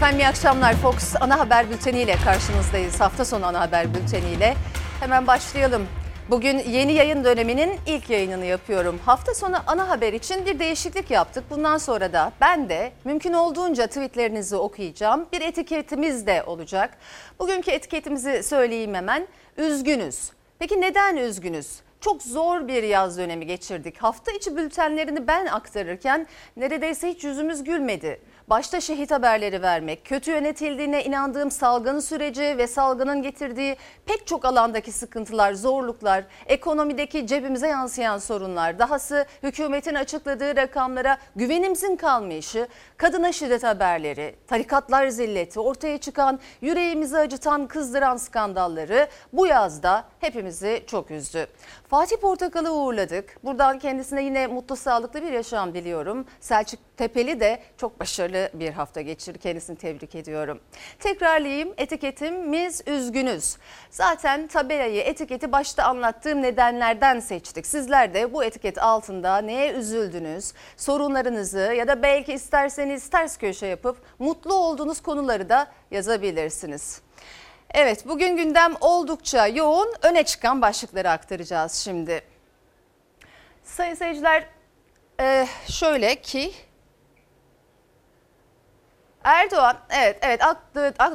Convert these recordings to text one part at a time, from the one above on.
Efendim iyi akşamlar. Fox ana haber bülteniyle karşınızdayız. Hafta sonu ana haber bülteniyle. Hemen başlayalım. Bugün yeni yayın döneminin ilk yayınını yapıyorum. Hafta sonu ana haber için bir değişiklik yaptık. Bundan sonra da ben de mümkün olduğunca tweetlerinizi okuyacağım. Bir etiketimiz de olacak. Bugünkü etiketimizi söyleyeyim hemen. Üzgünüz. Peki neden üzgünüz? Çok zor bir yaz dönemi geçirdik. Hafta içi bültenlerini ben aktarırken neredeyse hiç yüzümüz gülmedi. Başta şehit haberleri vermek, kötü yönetildiğine inandığım salgın süreci ve salgının getirdiği pek çok alandaki sıkıntılar, zorluklar, ekonomideki cebimize yansıyan sorunlar, dahası hükümetin açıkladığı rakamlara güvenimizin kalmayışı, kadına şiddet haberleri, tarikatlar zilleti, ortaya çıkan yüreğimizi acıtan, kızdıran skandalları bu yazda hepimizi çok üzdü. Fatih Portakal'ı uğurladık. Buradan kendisine yine mutlu sağlıklı bir yaşam diliyorum. Selçuk Tepeli de çok başarılı bir hafta geçirdi. Kendisini tebrik ediyorum. Tekrarlayayım etiketimiz üzgünüz. Zaten tabelayı etiketi başta anlattığım nedenlerden seçtik. Sizler de bu etiket altında neye üzüldünüz, sorunlarınızı ya da belki isterseniz ters köşe yapıp mutlu olduğunuz konuları da yazabilirsiniz. Evet bugün gündem oldukça yoğun öne çıkan başlıkları aktaracağız şimdi. Sayın seyirciler e, şöyle ki Erdoğan evet evet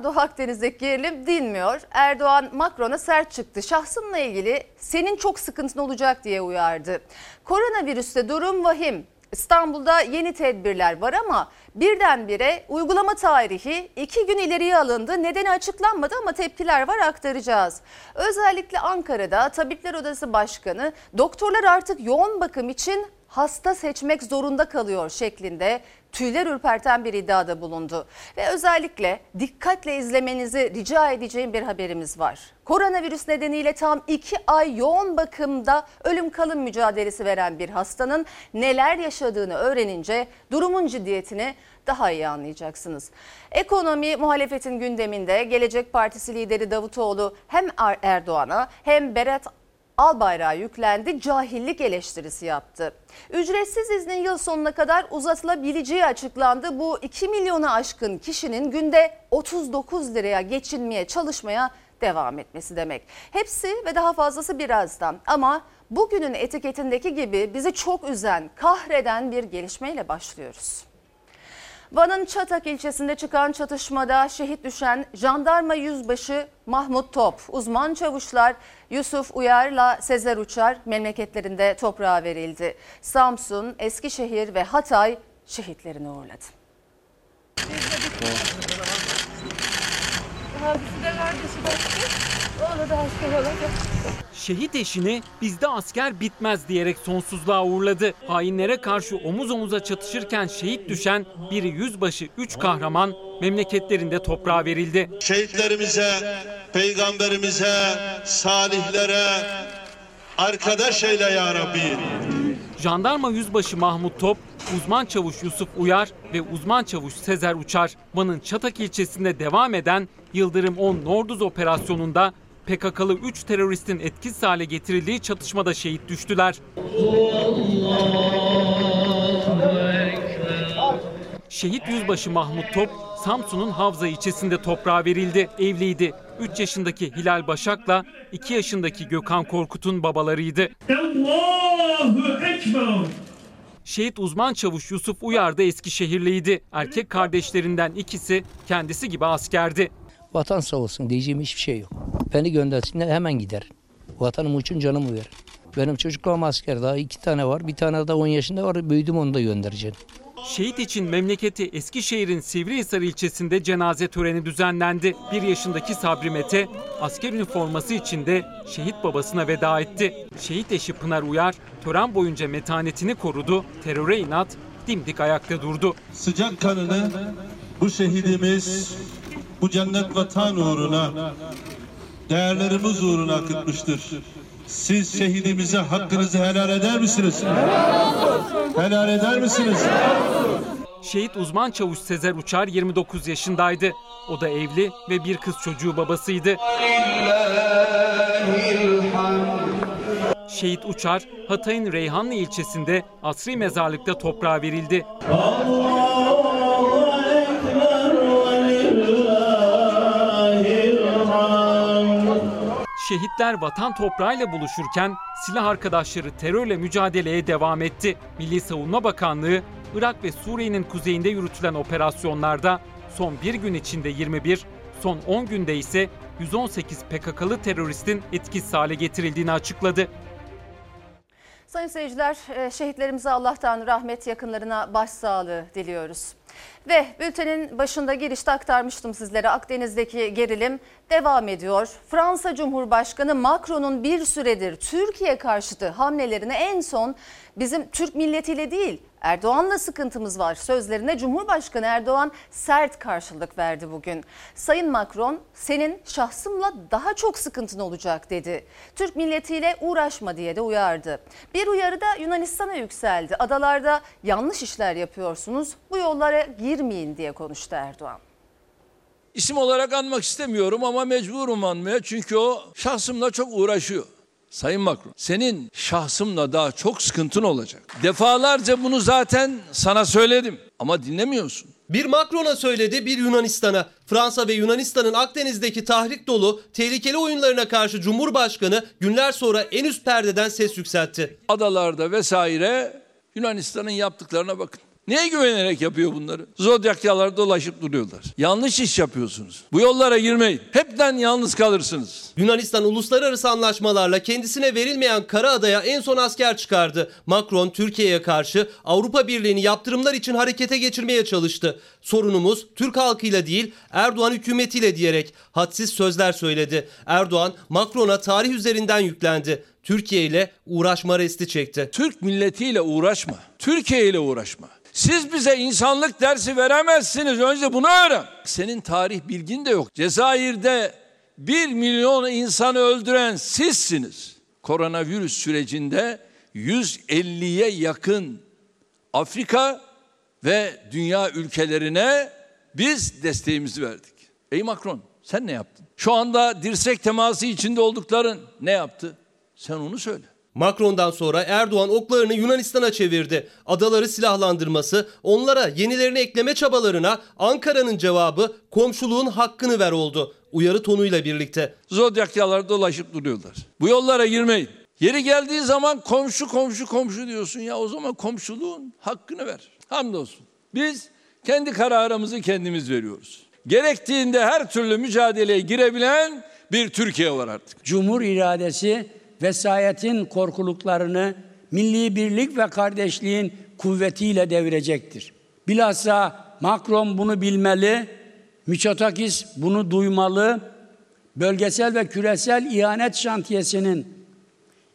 Doğu Akdeniz'deki gerilim dinmiyor. Erdoğan Macron'a sert çıktı. Şahsınla ilgili senin çok sıkıntın olacak diye uyardı. Koronavirüste durum vahim. İstanbul'da yeni tedbirler var ama birdenbire uygulama tarihi iki gün ileriye alındı. Nedeni açıklanmadı ama tepkiler var aktaracağız. Özellikle Ankara'da Tabipler Odası Başkanı doktorlar artık yoğun bakım için hasta seçmek zorunda kalıyor şeklinde tüyler ürperten bir iddiada bulundu. Ve özellikle dikkatle izlemenizi rica edeceğim bir haberimiz var. Koronavirüs nedeniyle tam iki ay yoğun bakımda ölüm kalım mücadelesi veren bir hastanın neler yaşadığını öğrenince durumun ciddiyetini daha iyi anlayacaksınız. Ekonomi muhalefetin gündeminde Gelecek Partisi lideri Davutoğlu hem Er- Erdoğan'a hem Berat Albayrak'a yüklendi, cahillik eleştirisi yaptı. Ücretsiz iznin yıl sonuna kadar uzatılabileceği açıklandı. Bu 2 milyona aşkın kişinin günde 39 liraya geçinmeye çalışmaya devam etmesi demek. Hepsi ve daha fazlası birazdan ama bugünün etiketindeki gibi bizi çok üzen, kahreden bir gelişmeyle başlıyoruz. Van'ın Çatak ilçesinde çıkan çatışmada şehit düşen jandarma yüzbaşı Mahmut Top, uzman çavuşlar Yusuf Uyar'la Sezer Uçar memleketlerinde toprağa verildi. Samsun, Eskişehir ve Hatay şehitlerini uğurladı. Abisi de kardeşi. Da olacak. Şehit eşini bizde asker bitmez diyerek sonsuzluğa uğurladı. Hainlere karşı omuz omuza çatışırken şehit düşen biri yüzbaşı üç kahraman memleketlerinde toprağa verildi. şehitlerimize, peygamberimize, salihlere arkadaş eyle ya Rabbi. Jandarma yüzbaşı Mahmut Top, uzman çavuş Yusuf Uyar ve uzman çavuş Sezer Uçar, Van'ın Çatak ilçesinde devam eden Yıldırım 10 Norduz operasyonunda PKK'lı 3 teröristin etkisiz hale getirildiği çatışmada şehit düştüler. Şehit yüzbaşı Mahmut Top, Samsun'un Havza ilçesinde toprağa verildi. Evliydi. 3 yaşındaki Hilal Başak'la 2 yaşındaki Gökhan Korkut'un babalarıydı. Şehit uzman çavuş Yusuf Uyar da Eskişehirliydi. Erkek kardeşlerinden ikisi kendisi gibi askerdi. Vatan sağ olsun diyeceğim hiçbir şey yok. Beni göndersinler hemen gider. Vatanım için canımı verir. Benim çocuklarım asker daha iki tane var. Bir tane daha 10 yaşında var. Büyüdüm onu da göndereceğim. Şehit için memleketi Eskişehir'in Sivrihisar ilçesinde cenaze töreni düzenlendi. 1 yaşındaki Sabri Mete asker üniforması içinde şehit babasına veda etti. Şehit eşi Pınar Uyar tören boyunca metanetini korudu, teröre inat dimdik ayakta durdu. Sıcak kanını bu şehidimiz bu cennet vatan uğruna değerlerimiz uğruna akıtmıştır. Siz şehidimize hakkınızı helal eder misiniz? Helal eder misiniz? Şehit uzman çavuş Sezer Uçar 29 yaşındaydı. O da evli ve bir kız çocuğu babasıydı. Şehit Uçar, Hatay'ın Reyhanlı ilçesinde asri mezarlıkta toprağa verildi. Allahu Şehitler vatan toprağıyla buluşurken silah arkadaşları terörle mücadeleye devam etti. Milli Savunma Bakanlığı, Irak ve Suriye'nin kuzeyinde yürütülen operasyonlarda son bir gün içinde 21, son 10 günde ise 118 PKK'lı teröristin etkisiz hale getirildiğini açıkladı. Sayın seyirciler, e, şehitlerimize Allah'tan rahmet, yakınlarına başsağlığı diliyoruz. Ve bültenin başında girişte aktarmıştım sizlere Akdeniz'deki gerilim devam ediyor. Fransa Cumhurbaşkanı Macron'un bir süredir Türkiye karşıtı hamlelerine en son bizim Türk milletiyle değil Erdoğan'la sıkıntımız var sözlerine Cumhurbaşkanı Erdoğan sert karşılık verdi bugün. Sayın Macron senin şahsımla daha çok sıkıntın olacak dedi. Türk milletiyle uğraşma diye de uyardı. Bir uyarı da Yunanistan'a yükseldi. Adalarda yanlış işler yapıyorsunuz bu yollara girmeyin diye konuştu Erdoğan. İsim olarak anmak istemiyorum ama mecburum anmaya çünkü o şahsımla çok uğraşıyor. Sayın Macron, senin şahsımla daha çok sıkıntın olacak. Defalarca bunu zaten sana söyledim ama dinlemiyorsun. Bir Macron'a söyledi, bir Yunanistan'a. Fransa ve Yunanistan'ın Akdeniz'deki tahrik dolu tehlikeli oyunlarına karşı Cumhurbaşkanı günler sonra en üst perdeden ses yükseltti. Adalarda vesaire Yunanistan'ın yaptıklarına bakın. Neye güvenerek yapıyor bunları? Zodyakyalar dolaşıp duruyorlar. Yanlış iş yapıyorsunuz. Bu yollara girmeyin. Hepten yalnız kalırsınız. Yunanistan uluslararası anlaşmalarla kendisine verilmeyen Karaada'ya en son asker çıkardı. Macron Türkiye'ye karşı Avrupa Birliği'ni yaptırımlar için harekete geçirmeye çalıştı. Sorunumuz Türk halkıyla değil Erdoğan hükümetiyle diyerek hadsiz sözler söyledi. Erdoğan Macron'a tarih üzerinden yüklendi. Türkiye ile uğraşma resti çekti. Türk milletiyle uğraşma. Türkiye ile uğraşma. Siz bize insanlık dersi veremezsiniz. Önce bunu öğren. Senin tarih bilgin de yok. Cezayir'de bir milyon insanı öldüren sizsiniz. Koronavirüs sürecinde 150'ye yakın Afrika ve dünya ülkelerine biz desteğimizi verdik. Ey Macron sen ne yaptın? Şu anda dirsek teması içinde oldukların ne yaptı? Sen onu söyle. Macron'dan sonra Erdoğan oklarını Yunanistan'a çevirdi. Adaları silahlandırması, onlara yenilerini ekleme çabalarına Ankara'nın cevabı komşuluğun hakkını ver oldu. Uyarı tonuyla birlikte. Zodyakyalar dolaşıp duruyorlar. Bu yollara girmeyin. Yeri geldiği zaman komşu komşu komşu diyorsun ya o zaman komşuluğun hakkını ver. Hamdolsun. Biz kendi kararımızı kendimiz veriyoruz. Gerektiğinde her türlü mücadeleye girebilen bir Türkiye var artık. Cumhur iradesi vesayetin korkuluklarını milli birlik ve kardeşliğin kuvvetiyle devirecektir. Bilhassa Macron bunu bilmeli, Mitsotakis bunu duymalı, bölgesel ve küresel ihanet şantiyesinin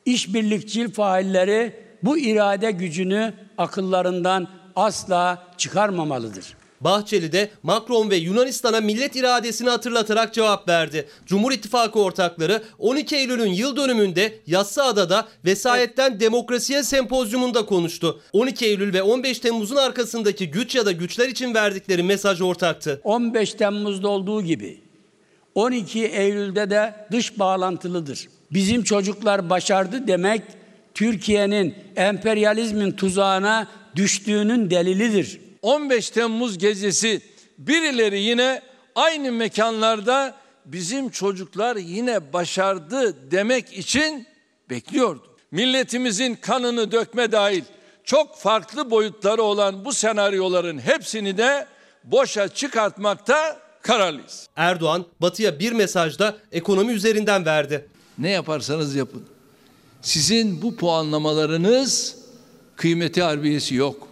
işbirlikçil failleri bu irade gücünü akıllarından asla çıkarmamalıdır. Bahçeli de Macron ve Yunanistan'a millet iradesini hatırlatarak cevap verdi. Cumhur İttifakı ortakları 12 Eylül'ün yıl dönümünde Yassıada'da Vesayetten Demokrasiye Sempozyumunda konuştu. 12 Eylül ve 15 Temmuz'un arkasındaki güç ya da güçler için verdikleri mesaj ortaktı. 15 Temmuz'da olduğu gibi 12 Eylül'de de dış bağlantılıdır. Bizim çocuklar başardı demek Türkiye'nin emperyalizmin tuzağına düştüğünün delilidir. 15 Temmuz gecesi birileri yine aynı mekanlarda bizim çocuklar yine başardı demek için bekliyordu. Milletimizin kanını dökme dahil çok farklı boyutları olan bu senaryoların hepsini de boşa çıkartmakta kararlıyız. Erdoğan Batı'ya bir mesajda ekonomi üzerinden verdi. Ne yaparsanız yapın. Sizin bu puanlamalarınız kıymeti harbiyesi yok.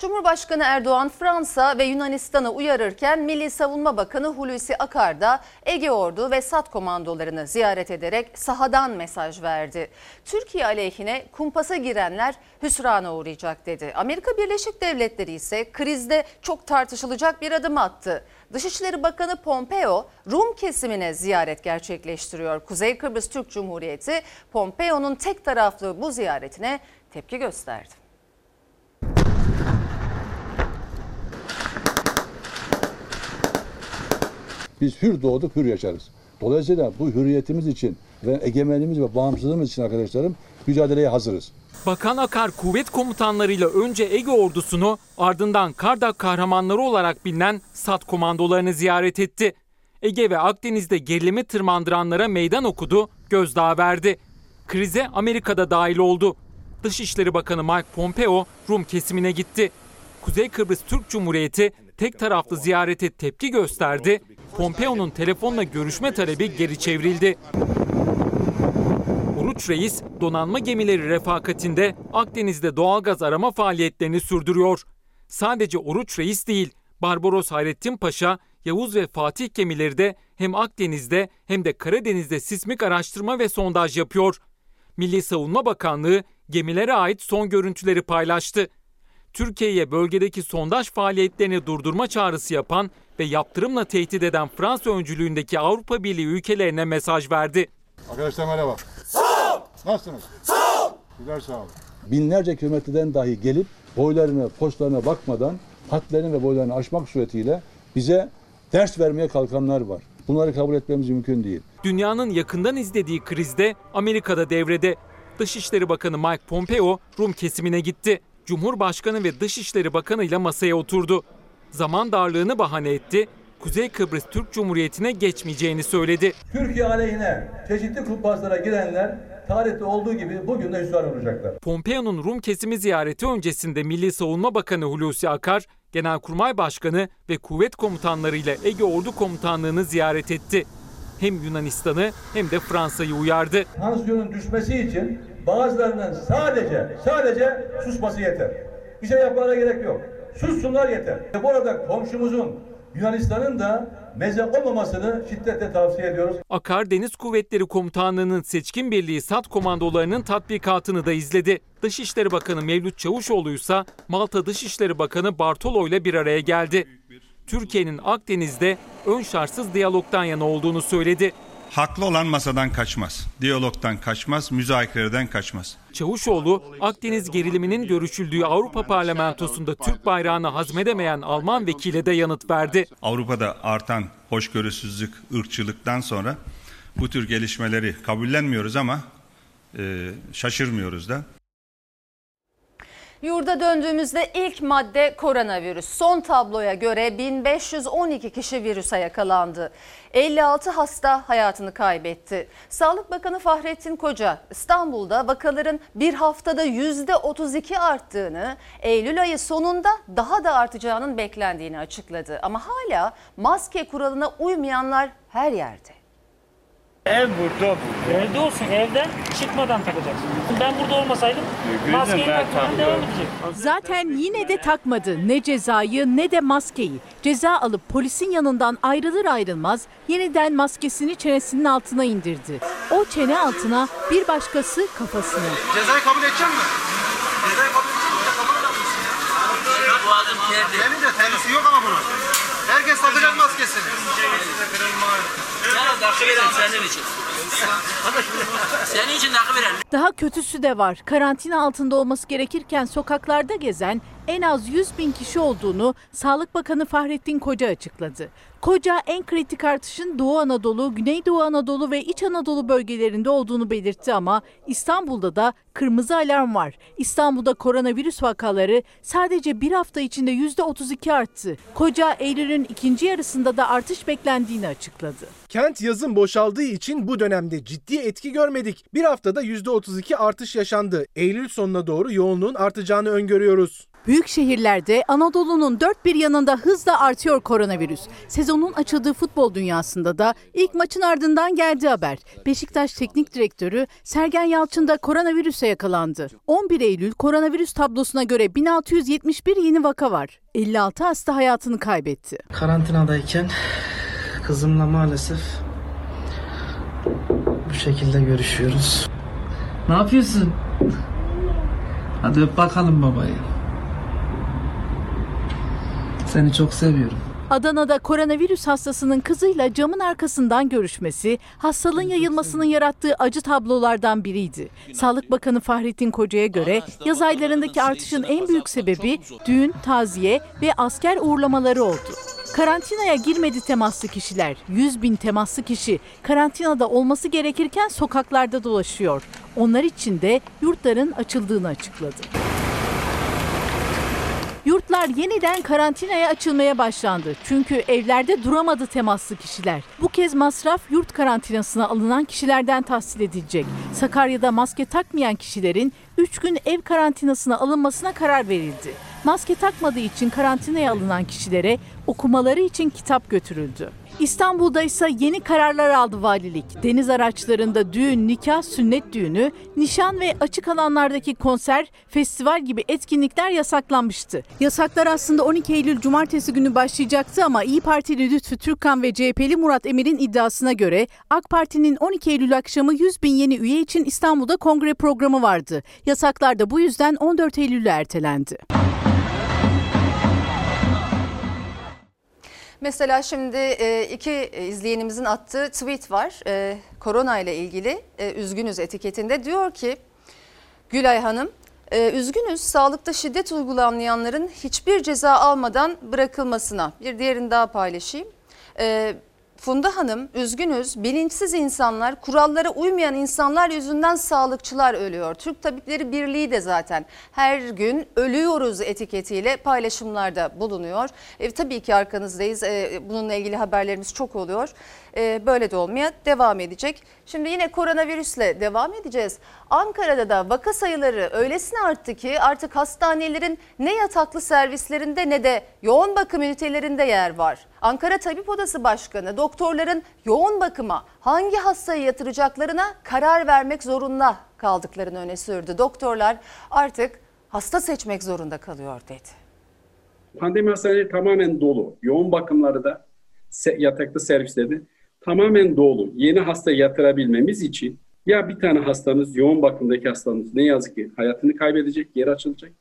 Cumhurbaşkanı Erdoğan Fransa ve Yunanistan'ı uyarırken Milli Savunma Bakanı Hulusi Akar da Ege Ordu ve SAT komandolarını ziyaret ederek sahadan mesaj verdi. Türkiye aleyhine kumpasa girenler hüsrana uğrayacak dedi. Amerika Birleşik Devletleri ise krizde çok tartışılacak bir adım attı. Dışişleri Bakanı Pompeo Rum kesimine ziyaret gerçekleştiriyor. Kuzey Kıbrıs Türk Cumhuriyeti Pompeo'nun tek taraflı bu ziyaretine tepki gösterdi. Biz hür doğduk, hür yaşarız. Dolayısıyla bu hürriyetimiz için ve egemenliğimiz ve bağımsızlığımız için arkadaşlarım mücadeleye hazırız. Bakan Akar kuvvet komutanlarıyla önce Ege ordusunu ardından Kardak kahramanları olarak bilinen SAT komandolarını ziyaret etti. Ege ve Akdeniz'de gerilimi tırmandıranlara meydan okudu, gözdağı verdi. Krize Amerika'da dahil oldu. Dışişleri Bakanı Mike Pompeo Rum kesimine gitti. Kuzey Kıbrıs Türk Cumhuriyeti tek taraflı ziyarete tepki gösterdi. Pompeo'nun telefonla görüşme talebi geri çevrildi. Oruç Reis donanma gemileri refakatinde Akdeniz'de doğalgaz arama faaliyetlerini sürdürüyor. Sadece Oruç Reis değil, Barbaros Hayrettin Paşa, Yavuz ve Fatih gemileri de hem Akdeniz'de hem de Karadeniz'de sismik araştırma ve sondaj yapıyor. Milli Savunma Bakanlığı gemilere ait son görüntüleri paylaştı. Türkiye'ye bölgedeki sondaj faaliyetlerini durdurma çağrısı yapan ve yaptırımla tehdit eden Fransa öncülüğündeki Avrupa Birliği ülkelerine mesaj verdi. Arkadaşlar merhaba. Sağ ol. Nasılsınız? Sağ ol. Güzel sağ olun. Binlerce kilometreden dahi gelip boylarına, postlarına bakmadan hatlarını ve boylarını aşmak suretiyle bize ders vermeye kalkanlar var. Bunları kabul etmemiz mümkün değil. Dünyanın yakından izlediği krizde Amerika'da devrede. Dışişleri Bakanı Mike Pompeo Rum kesimine gitti. Cumhurbaşkanı ve Dışişleri Bakanı ile masaya oturdu. Zaman darlığını bahane etti. Kuzey Kıbrıs Türk Cumhuriyeti'ne geçmeyeceğini söyledi. Türkiye aleyhine çeşitli kumpaslara girenler tarihte olduğu gibi bugün de hüsran olacaklar. Pompeo'nun Rum kesimi ziyareti öncesinde Milli Savunma Bakanı Hulusi Akar, Genelkurmay Başkanı ve kuvvet komutanlarıyla Ege Ordu Komutanlığı'nı ziyaret etti. Hem Yunanistan'ı hem de Fransa'yı uyardı. Tansiyonun düşmesi için bazılarının sadece sadece susması yeter. Bir şey yapmalarına gerek yok. Sussunlar yeter. Bu arada komşumuzun Yunanistan'ın da meze olmamasını şiddetle tavsiye ediyoruz. Akar Deniz Kuvvetleri Komutanlığı'nın seçkin birliği SAT komandolarının tatbikatını da izledi. Dışişleri Bakanı Mevlüt Çavuşoğlu ise Malta Dışişleri Bakanı Bartolo ile bir araya geldi. Türkiye'nin Akdeniz'de ön şartsız diyalogdan yana olduğunu söyledi. Haklı olan masadan kaçmaz. Diyalogtan kaçmaz, müzakereden kaçmaz. Çavuşoğlu, Akdeniz geriliminin görüşüldüğü Avrupa Parlamentosu'nda Türk bayrağını hazmedemeyen Alman vekile de yanıt verdi. Avrupa'da artan hoşgörüsüzlük, ırkçılıktan sonra bu tür gelişmeleri kabullenmiyoruz ama e, şaşırmıyoruz da. Yurda döndüğümüzde ilk madde koronavirüs. Son tabloya göre 1512 kişi virüse yakalandı. 56 hasta hayatını kaybetti. Sağlık Bakanı Fahrettin Koca İstanbul'da vakaların bir haftada %32 arttığını, Eylül ayı sonunda daha da artacağının beklendiğini açıkladı. Ama hala maske kuralına uymayanlar her yerde. Ev burada. Evde olsun. Evden çıkmadan takacaksın. Ben burada olmasaydım maskeyi takmadan devam edecek. Zaten yine de takmadı ne cezayı ne de maskeyi. Ceza alıp polisin yanından ayrılır ayrılmaz yeniden maskesini çenesinin altına indirdi. O çene altına bir başkası kafasına. Cezayı kabul edeceğim mi? Cezayı kabul edeceğim mi? Kafanı yapmışsın ya. Boğazım. Benim de terlisi yok ama bunun. Herkes takacak maskesini. Daha kötüsü de var. Karantina altında olması gerekirken sokaklarda gezen en az 100 bin kişi olduğunu Sağlık Bakanı Fahrettin Koca açıkladı. Koca en kritik artışın Doğu Anadolu, Güneydoğu Anadolu ve İç Anadolu bölgelerinde olduğunu belirtti ama İstanbul'da da kırmızı alarm var. İstanbul'da koronavirüs vakaları sadece bir hafta içinde %32 arttı. Koca Eylül'ün ikinci yarısında da artış beklendiğini açıkladı. Kent yazın boşaldığı için bu dönemde ciddi etki görmedik. Bir haftada %32 artış yaşandı. Eylül sonuna doğru yoğunluğun artacağını öngörüyoruz. Büyük şehirlerde Anadolu'nun dört bir yanında hızla artıyor koronavirüs. Sezonun açıldığı futbol dünyasında da ilk maçın ardından geldi haber. Beşiktaş Teknik Direktörü Sergen Yalçın da koronavirüse yakalandı. 11 Eylül koronavirüs tablosuna göre 1671 yeni vaka var. 56 hasta hayatını kaybetti. Karantinadayken kızımla maalesef bu şekilde görüşüyoruz. Ne yapıyorsun? Hadi öp bakalım babayı. Seni çok seviyorum. Adana'da koronavirüs hastasının kızıyla camın arkasından görüşmesi hastalığın yayılmasının yarattığı acı tablolardan biriydi. Sağlık Bakanı Fahrettin Koca'ya göre yaz aylarındaki artışın en büyük sebebi düğün, taziye ve asker uğurlamaları oldu. Karantinaya girmedi temaslı kişiler. 100 bin temaslı kişi karantinada olması gerekirken sokaklarda dolaşıyor. Onlar için de yurtların açıldığını açıkladı. Yurt Yurtlar yeniden karantinaya açılmaya başlandı. Çünkü evlerde duramadı temaslı kişiler. Bu kez masraf yurt karantinasına alınan kişilerden tahsil edilecek. Sakarya'da maske takmayan kişilerin 3 gün ev karantinasına alınmasına karar verildi. Maske takmadığı için karantinaya alınan kişilere okumaları için kitap götürüldü. İstanbul'da ise yeni kararlar aldı valilik. Deniz araçlarında düğün, nikah, sünnet düğünü, nişan ve açık alanlardaki konser, festival gibi etkinlikler yasaklanmıştı. Yasaklar aslında 12 Eylül Cumartesi günü başlayacaktı ama İyi Partili Lütfü Türkkan ve CHP'li Murat Emir'in iddiasına göre AK Parti'nin 12 Eylül akşamı 100 bin yeni üye için İstanbul'da kongre programı vardı. Yasaklar da bu yüzden 14 Eylül'e ertelendi. Mesela şimdi e, iki izleyenimizin attığı tweet var. E, korona ile ilgili e, üzgünüz etiketinde. Diyor ki Gülay Hanım üzgünüz sağlıkta şiddet uygulamayanların hiçbir ceza almadan bırakılmasına. Bir diğerini daha paylaşayım. Funda Hanım üzgünüz bilinçsiz insanlar kurallara uymayan insanlar yüzünden sağlıkçılar ölüyor. Türk Tabipleri Birliği de zaten her gün ölüyoruz etiketiyle paylaşımlarda bulunuyor. E, tabii ki arkanızdayız e, bununla ilgili haberlerimiz çok oluyor. E, böyle de olmaya devam edecek. Şimdi yine koronavirüsle devam edeceğiz. Ankara'da da vaka sayıları öylesine arttı ki artık hastanelerin ne yataklı servislerinde ne de yoğun bakım ünitelerinde yer var. Ankara Tabip Odası Başkanı doktorların yoğun bakıma hangi hastayı yatıracaklarına karar vermek zorunda kaldıklarını öne sürdü. Doktorlar artık hasta seçmek zorunda kalıyor dedi. Pandemi hastaneleri tamamen dolu. Yoğun bakımları da yataklı servisleri tamamen dolu. Yeni hasta yatırabilmemiz için ya bir tane hastamız yoğun bakımdaki hastamız ne yazık ki hayatını kaybedecek, yer açılacak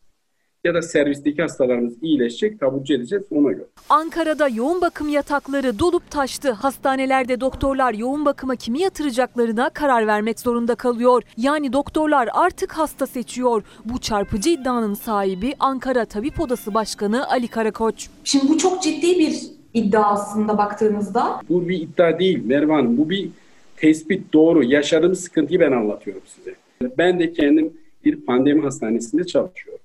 ya da servisteki hastalarımız iyileşecek, taburcu edeceğiz ona göre. Ankara'da yoğun bakım yatakları dolup taştı. Hastanelerde doktorlar yoğun bakıma kimi yatıracaklarına karar vermek zorunda kalıyor. Yani doktorlar artık hasta seçiyor. Bu çarpıcı iddianın sahibi Ankara Tabip Odası Başkanı Ali Karakoç. Şimdi bu çok ciddi bir iddia aslında baktığınızda. Bu bir iddia değil Merve Hanım, bu bir tespit doğru. Yaşadığım sıkıntıyı ben anlatıyorum size. Ben de kendim bir pandemi hastanesinde çalışıyorum.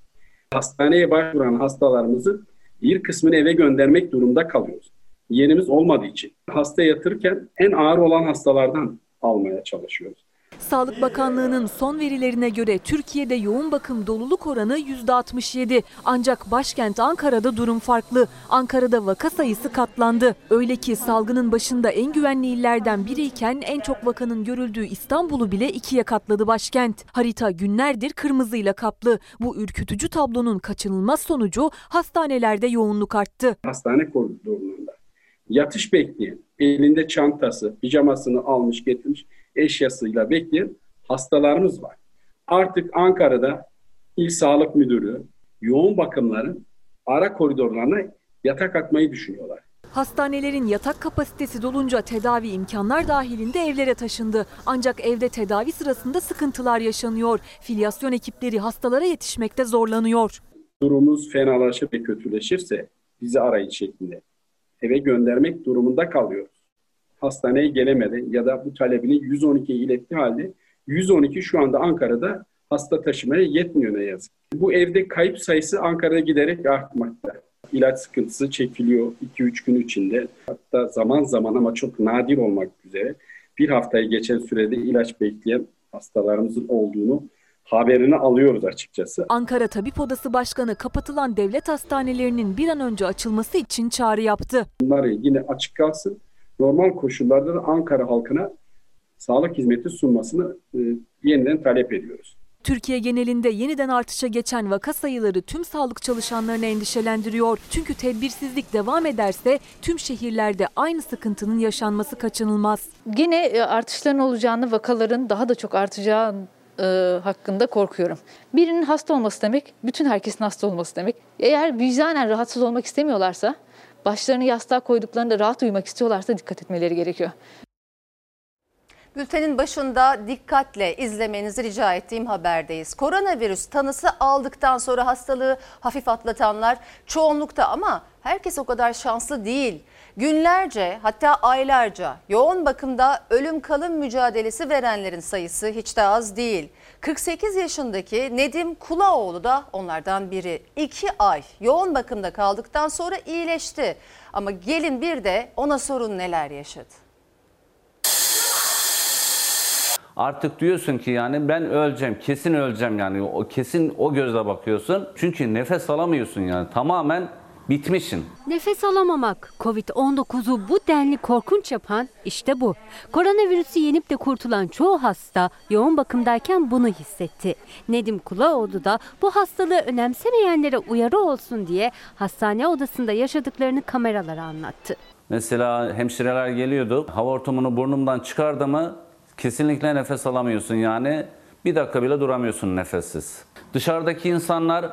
Hastaneye başvuran hastalarımızın bir kısmını eve göndermek durumunda kalıyoruz. Yerimiz olmadığı için. Hasta yatırırken en ağır olan hastalardan almaya çalışıyoruz. Sağlık Bakanlığı'nın son verilerine göre Türkiye'de yoğun bakım doluluk oranı %67. Ancak başkent Ankara'da durum farklı. Ankara'da vaka sayısı katlandı. Öyle ki salgının başında en güvenli illerden biriyken en çok vakanın görüldüğü İstanbul'u bile ikiye katladı başkent. Harita günlerdir kırmızıyla kaplı. Bu ürkütücü tablonun kaçınılmaz sonucu hastanelerde yoğunluk arttı. Hastane koridorlarında yatış bekleyen, elinde çantası, pijamasını almış getirmiş eşyasıyla bekleyen hastalarımız var. Artık Ankara'da İl Sağlık Müdürü yoğun bakımların ara koridorlarına yatak atmayı düşünüyorlar. Hastanelerin yatak kapasitesi dolunca tedavi imkanlar dahilinde evlere taşındı. Ancak evde tedavi sırasında sıkıntılar yaşanıyor. Filyasyon ekipleri hastalara yetişmekte zorlanıyor. Durumumuz fenalaşır ve kötüleşirse bizi arayın şeklinde eve göndermek durumunda kalıyoruz. Hastaneye gelemeden ya da bu talebini 112'ye ilettiği halde 112 şu anda Ankara'da hasta taşımaya yetmiyor ne yazık. Bu evde kayıp sayısı Ankara'da giderek artmakta. İlaç sıkıntısı çekiliyor 2-3 gün içinde. Hatta zaman zaman ama çok nadir olmak üzere bir haftayı geçen sürede ilaç bekleyen hastalarımızın olduğunu haberini alıyoruz açıkçası. Ankara Tabip Odası Başkanı kapatılan devlet hastanelerinin bir an önce açılması için çağrı yaptı. Bunlar yine açık kalsın. Normal koşullarda da Ankara halkına sağlık hizmeti sunmasını e, yeniden talep ediyoruz. Türkiye genelinde yeniden artışa geçen vaka sayıları tüm sağlık çalışanlarını endişelendiriyor. Çünkü tedbirsizlik devam ederse tüm şehirlerde aynı sıkıntının yaşanması kaçınılmaz. Yine e, artışların olacağını, vakaların daha da çok artacağı e, hakkında korkuyorum. Birinin hasta olması demek, bütün herkesin hasta olması demek. Eğer vicdanen rahatsız olmak istemiyorlarsa, başlarını yastığa koyduklarında rahat uyumak istiyorlarsa dikkat etmeleri gerekiyor. Bültenin başında dikkatle izlemenizi rica ettiğim haberdeyiz. Koronavirüs tanısı aldıktan sonra hastalığı hafif atlatanlar çoğunlukta ama herkes o kadar şanslı değil. Günlerce hatta aylarca yoğun bakımda ölüm kalım mücadelesi verenlerin sayısı hiç de az değil. 48 yaşındaki Nedim Kulaoğlu da onlardan biri. 2 ay yoğun bakımda kaldıktan sonra iyileşti. Ama gelin bir de ona sorun neler yaşadı. Artık diyorsun ki yani ben öleceğim, kesin öleceğim yani. O kesin o gözle bakıyorsun. Çünkü nefes alamıyorsun yani. Tamamen bitmişsin. Nefes alamamak, Covid-19'u bu denli korkunç yapan işte bu. Koronavirüsü yenip de kurtulan çoğu hasta yoğun bakımdayken bunu hissetti. Nedim Kulaoğlu da bu hastalığı önemsemeyenlere uyarı olsun diye hastane odasında yaşadıklarını kameralara anlattı. Mesela hemşireler geliyordu. Hava ortamını burnumdan çıkardı mı kesinlikle nefes alamıyorsun yani. Bir dakika bile duramıyorsun nefessiz. Dışarıdaki insanlar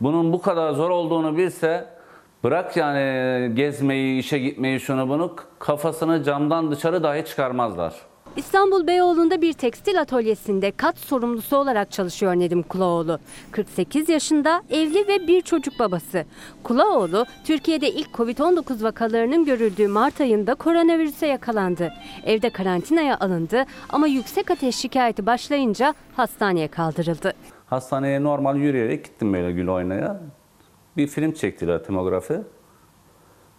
bunun bu kadar zor olduğunu bilse bırak yani gezmeyi, işe gitmeyi şunu bunu kafasını camdan dışarı dahi çıkarmazlar. İstanbul Beyoğlu'nda bir tekstil atölyesinde kat sorumlusu olarak çalışıyor Nedim Kulaoğlu. 48 yaşında, evli ve bir çocuk babası. Kulaoğlu, Türkiye'de ilk Covid-19 vakalarının görüldüğü Mart ayında koronavirüse yakalandı. Evde karantinaya alındı ama yüksek ateş şikayeti başlayınca hastaneye kaldırıldı. Hastaneye normal yürüyerek gittim böyle gül oynaya. Bir film çektiler tomografi.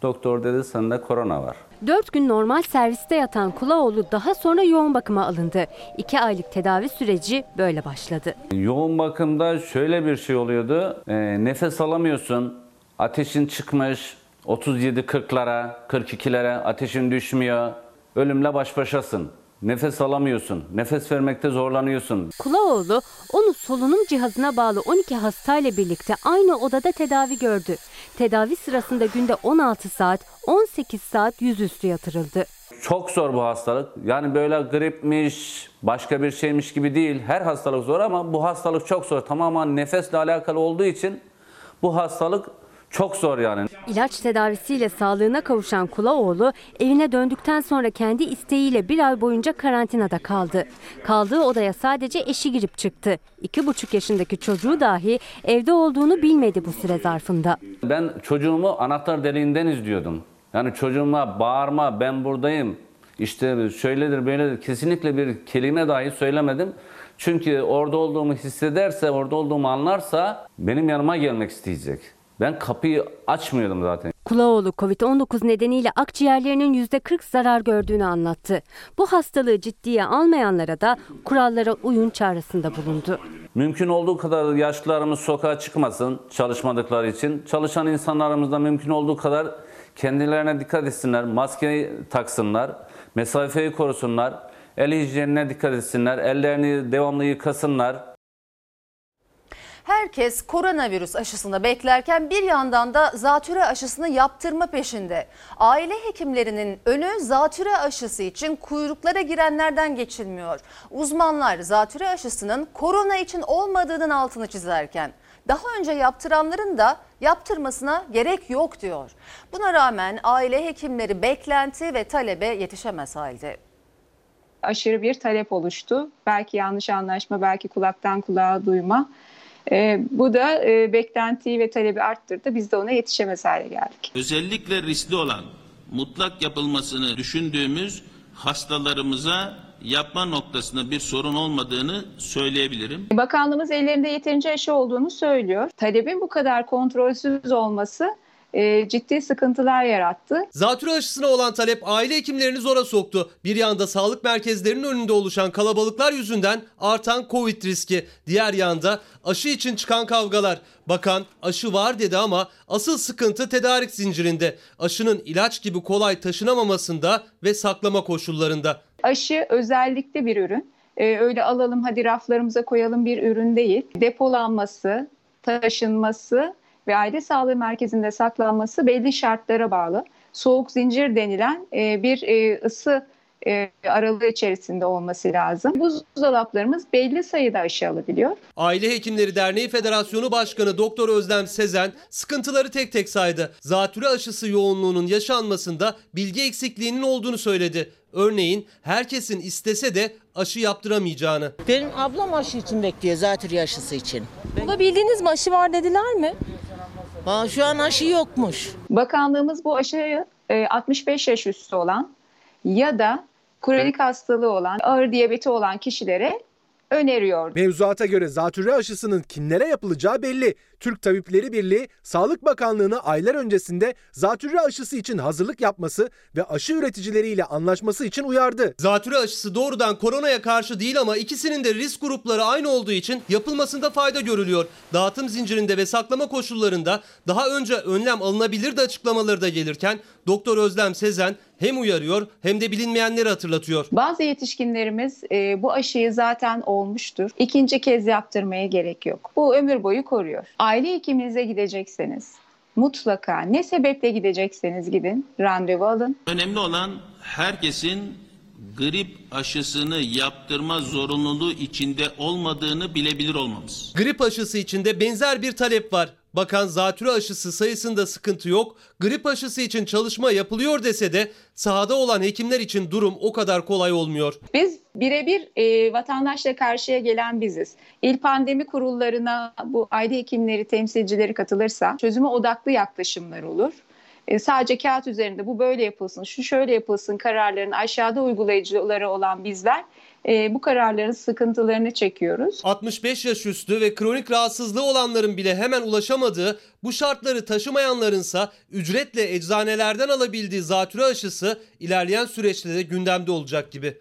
Doktor dedi sende korona var. 4 gün normal serviste yatan Kulaoğlu daha sonra yoğun bakıma alındı. 2 aylık tedavi süreci böyle başladı. Yoğun bakımda şöyle bir şey oluyordu. E, nefes alamıyorsun. Ateşin çıkmış 37-40'lara, 42'lere ateşin düşmüyor. Ölümle baş başasın. Nefes alamıyorsun. Nefes vermekte zorlanıyorsun. Kulaoğlu onu solunum cihazına bağlı 12 hastayla birlikte aynı odada tedavi gördü. Tedavi sırasında günde 16 saat, 18 saat yüzüstü yatırıldı. Çok zor bu hastalık. Yani böyle gripmiş, başka bir şeymiş gibi değil. Her hastalık zor ama bu hastalık çok zor. Tamamen nefesle alakalı olduğu için bu hastalık çok zor yani. İlaç tedavisiyle sağlığına kavuşan Kulaoğlu evine döndükten sonra kendi isteğiyle bir ay boyunca karantinada kaldı. Kaldığı odaya sadece eşi girip çıktı. İki buçuk yaşındaki çocuğu dahi evde olduğunu bilmedi bu süre zarfında. Ben çocuğumu anahtar deliğinden izliyordum. Yani çocuğuma bağırma ben buradayım. İşte şöyledir böyledir kesinlikle bir kelime dahi söylemedim. Çünkü orada olduğumu hissederse, orada olduğumu anlarsa benim yanıma gelmek isteyecek. Ben kapıyı açmıyordum zaten. Kulaoğlu Covid-19 nedeniyle akciğerlerinin %40 zarar gördüğünü anlattı. Bu hastalığı ciddiye almayanlara da kurallara uyun çağrısında bulundu. Mümkün olduğu kadar yaşlılarımız sokağa çıkmasın çalışmadıkları için. Çalışan insanlarımız da mümkün olduğu kadar kendilerine dikkat etsinler, maskeyi taksınlar, mesafeyi korusunlar, el hijyenine dikkat etsinler, ellerini devamlı yıkasınlar. Herkes koronavirüs aşısını beklerken bir yandan da zatüre aşısını yaptırma peşinde. Aile hekimlerinin önü zatüre aşısı için kuyruklara girenlerden geçilmiyor. Uzmanlar zatüre aşısının korona için olmadığının altını çizerken daha önce yaptıranların da yaptırmasına gerek yok diyor. Buna rağmen aile hekimleri beklenti ve talebe yetişemez halde aşırı bir talep oluştu. Belki yanlış anlaşma, belki kulaktan kulağa duyma. E, bu da e, beklentiyi ve talebi arttırdı. Biz de ona yetişemez hale geldik. Özellikle riskli olan mutlak yapılmasını düşündüğümüz hastalarımıza yapma noktasında bir sorun olmadığını söyleyebilirim. Bakanlığımız ellerinde yeterince aşı olduğunu söylüyor. Talebin bu kadar kontrolsüz olması e, ciddi sıkıntılar yarattı. Zatürre aşısına olan talep aile hekimlerini zora soktu. Bir yanda sağlık merkezlerinin önünde oluşan kalabalıklar yüzünden artan Covid riski. Diğer yanda aşı için çıkan kavgalar. Bakan aşı var dedi ama asıl sıkıntı tedarik zincirinde. Aşının ilaç gibi kolay taşınamamasında ve saklama koşullarında. Aşı özellikle bir ürün. Ee, öyle alalım hadi raflarımıza koyalım bir ürün değil. Depolanması, taşınması ve aile sağlığı merkezinde saklanması belli şartlara bağlı. Soğuk zincir denilen e, bir e, ısı e, aralığı içerisinde olması lazım. Buzdolaplarımız belli sayıda aşı alabiliyor. Aile Hekimleri Derneği Federasyonu Başkanı Doktor Özlem Sezen sıkıntıları tek tek saydı. Zatürre aşısı yoğunluğunun yaşanmasında bilgi eksikliğinin olduğunu söyledi. Örneğin herkesin istese de aşı yaptıramayacağını. Benim ablam aşı için bekliyor zatürre aşısı için. Bulabildiğiniz mi aşı var dediler mi? Aa, şu an aşı yokmuş. Bakanlığımız bu aşıyı e, 65 yaş üstü olan ya da kronik hastalığı olan, ağır diyabeti olan kişilere öneriyor. Mevzuata göre zatürre aşısının kimlere yapılacağı belli. Türk Tabipleri Birliği, Sağlık Bakanlığı'na aylar öncesinde zatürre aşısı için hazırlık yapması ve aşı üreticileriyle anlaşması için uyardı. Zatürre aşısı doğrudan koronaya karşı değil ama ikisinin de risk grupları aynı olduğu için yapılmasında fayda görülüyor. Dağıtım zincirinde ve saklama koşullarında daha önce önlem alınabilirdi açıklamaları da gelirken Doktor Özlem Sezen hem uyarıyor hem de bilinmeyenleri hatırlatıyor. Bazı yetişkinlerimiz e, bu aşıyı zaten olmuştur. İkinci kez yaptırmaya gerek yok. Bu ömür boyu koruyor. Aile hekiminize gidecekseniz mutlaka ne sebeple gidecekseniz gidin randevu alın. Önemli olan herkesin grip aşısını yaptırma zorunluluğu içinde olmadığını bilebilir olmamız. Grip aşısı için de benzer bir talep var. Bakan zatürre aşısı sayısında sıkıntı yok. Grip aşısı için çalışma yapılıyor dese de sahada olan hekimler için durum o kadar kolay olmuyor. Biz birebir e, vatandaşla karşıya gelen biziz. İl pandemi kurullarına bu aile hekimleri, temsilcileri katılırsa çözüme odaklı yaklaşımlar olur. E, sadece kağıt üzerinde bu böyle yapılsın, şu şöyle yapılsın kararların aşağıda uygulayıcıları olan bizler e, bu kararların sıkıntılarını çekiyoruz. 65 yaş üstü ve kronik rahatsızlığı olanların bile hemen ulaşamadığı, bu şartları taşımayanlarınsa ücretle eczanelerden alabildiği zatürre aşısı ilerleyen süreçte de gündemde olacak gibi.